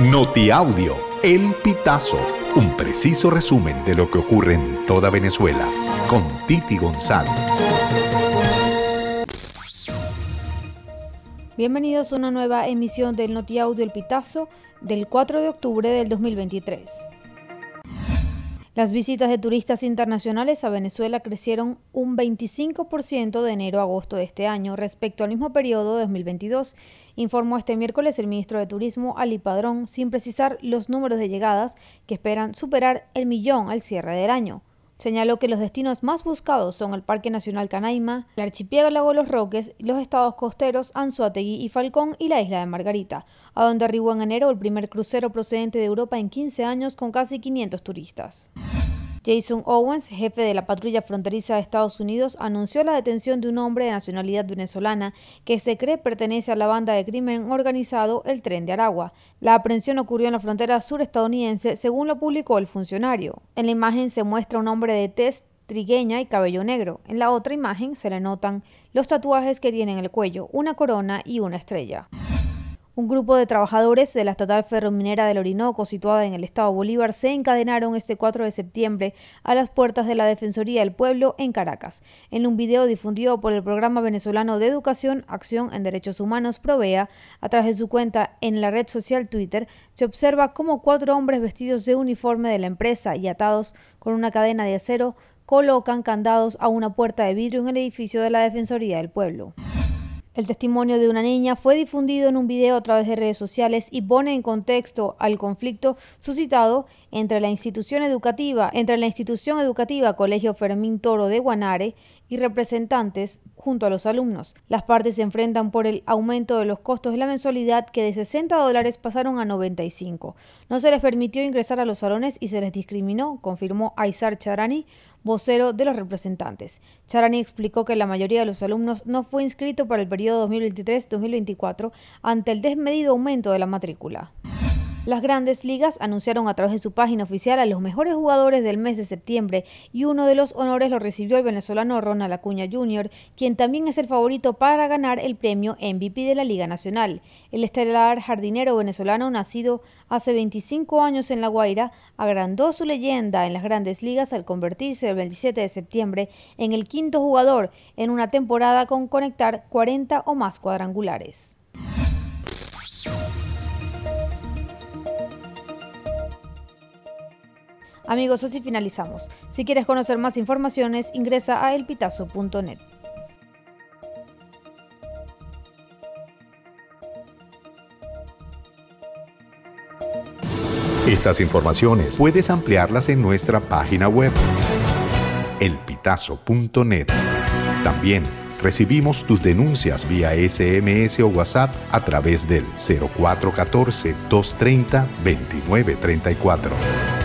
Notiaudio, El Pitazo, un preciso resumen de lo que ocurre en toda Venezuela, con Titi González. Bienvenidos a una nueva emisión del Notiaudio El Pitazo del 4 de octubre del 2023. Las visitas de turistas internacionales a Venezuela crecieron un 25% de enero a agosto de este año respecto al mismo periodo de 2022, informó este miércoles el ministro de Turismo Ali Padrón, sin precisar los números de llegadas que esperan superar el millón al cierre del año. Señaló que los destinos más buscados son el Parque Nacional Canaima, el Archipiélago Los Roques, los estados costeros Anzuategui y Falcón y la isla de Margarita, a donde arribó en enero el primer crucero procedente de Europa en 15 años con casi 500 turistas. Jason Owens, jefe de la patrulla fronteriza de Estados Unidos, anunció la detención de un hombre de nacionalidad venezolana que se cree pertenece a la banda de crimen organizado El Tren de Aragua. La aprehensión ocurrió en la frontera surestadounidense, según lo publicó el funcionario. En la imagen se muestra un hombre de tez trigueña y cabello negro. En la otra imagen se le notan los tatuajes que tiene en el cuello, una corona y una estrella. Un grupo de trabajadores de la estatal ferrominera del Orinoco, situada en el estado Bolívar, se encadenaron este 4 de septiembre a las puertas de la Defensoría del Pueblo en Caracas. En un video difundido por el Programa Venezolano de Educación, Acción en Derechos Humanos, Provea, a través de su cuenta en la red social Twitter, se observa cómo cuatro hombres vestidos de uniforme de la empresa y atados con una cadena de acero colocan candados a una puerta de vidrio en el edificio de la Defensoría del Pueblo. El testimonio de una niña fue difundido en un video a través de redes sociales y pone en contexto al conflicto suscitado entre la institución educativa, entre la institución educativa Colegio Fermín Toro de Guanare y representantes junto a los alumnos. Las partes se enfrentan por el aumento de los costos de la mensualidad que de 60 dólares pasaron a 95. No se les permitió ingresar a los salones y se les discriminó, confirmó Aizar Charani, vocero de los representantes. Charani explicó que la mayoría de los alumnos no fue inscrito para el periodo 2023-2024 ante el desmedido aumento de la matrícula. Las grandes ligas anunciaron a través de su página oficial a los mejores jugadores del mes de septiembre y uno de los honores lo recibió el venezolano Ronald Acuña Jr., quien también es el favorito para ganar el premio MVP de la Liga Nacional. El estelar jardinero venezolano, nacido hace 25 años en La Guaira, agrandó su leyenda en las grandes ligas al convertirse el 27 de septiembre en el quinto jugador en una temporada con conectar 40 o más cuadrangulares. Amigos, así finalizamos. Si quieres conocer más informaciones, ingresa a elpitazo.net. Estas informaciones puedes ampliarlas en nuestra página web, elpitazo.net. También recibimos tus denuncias vía SMS o WhatsApp a través del 0414 230 2934.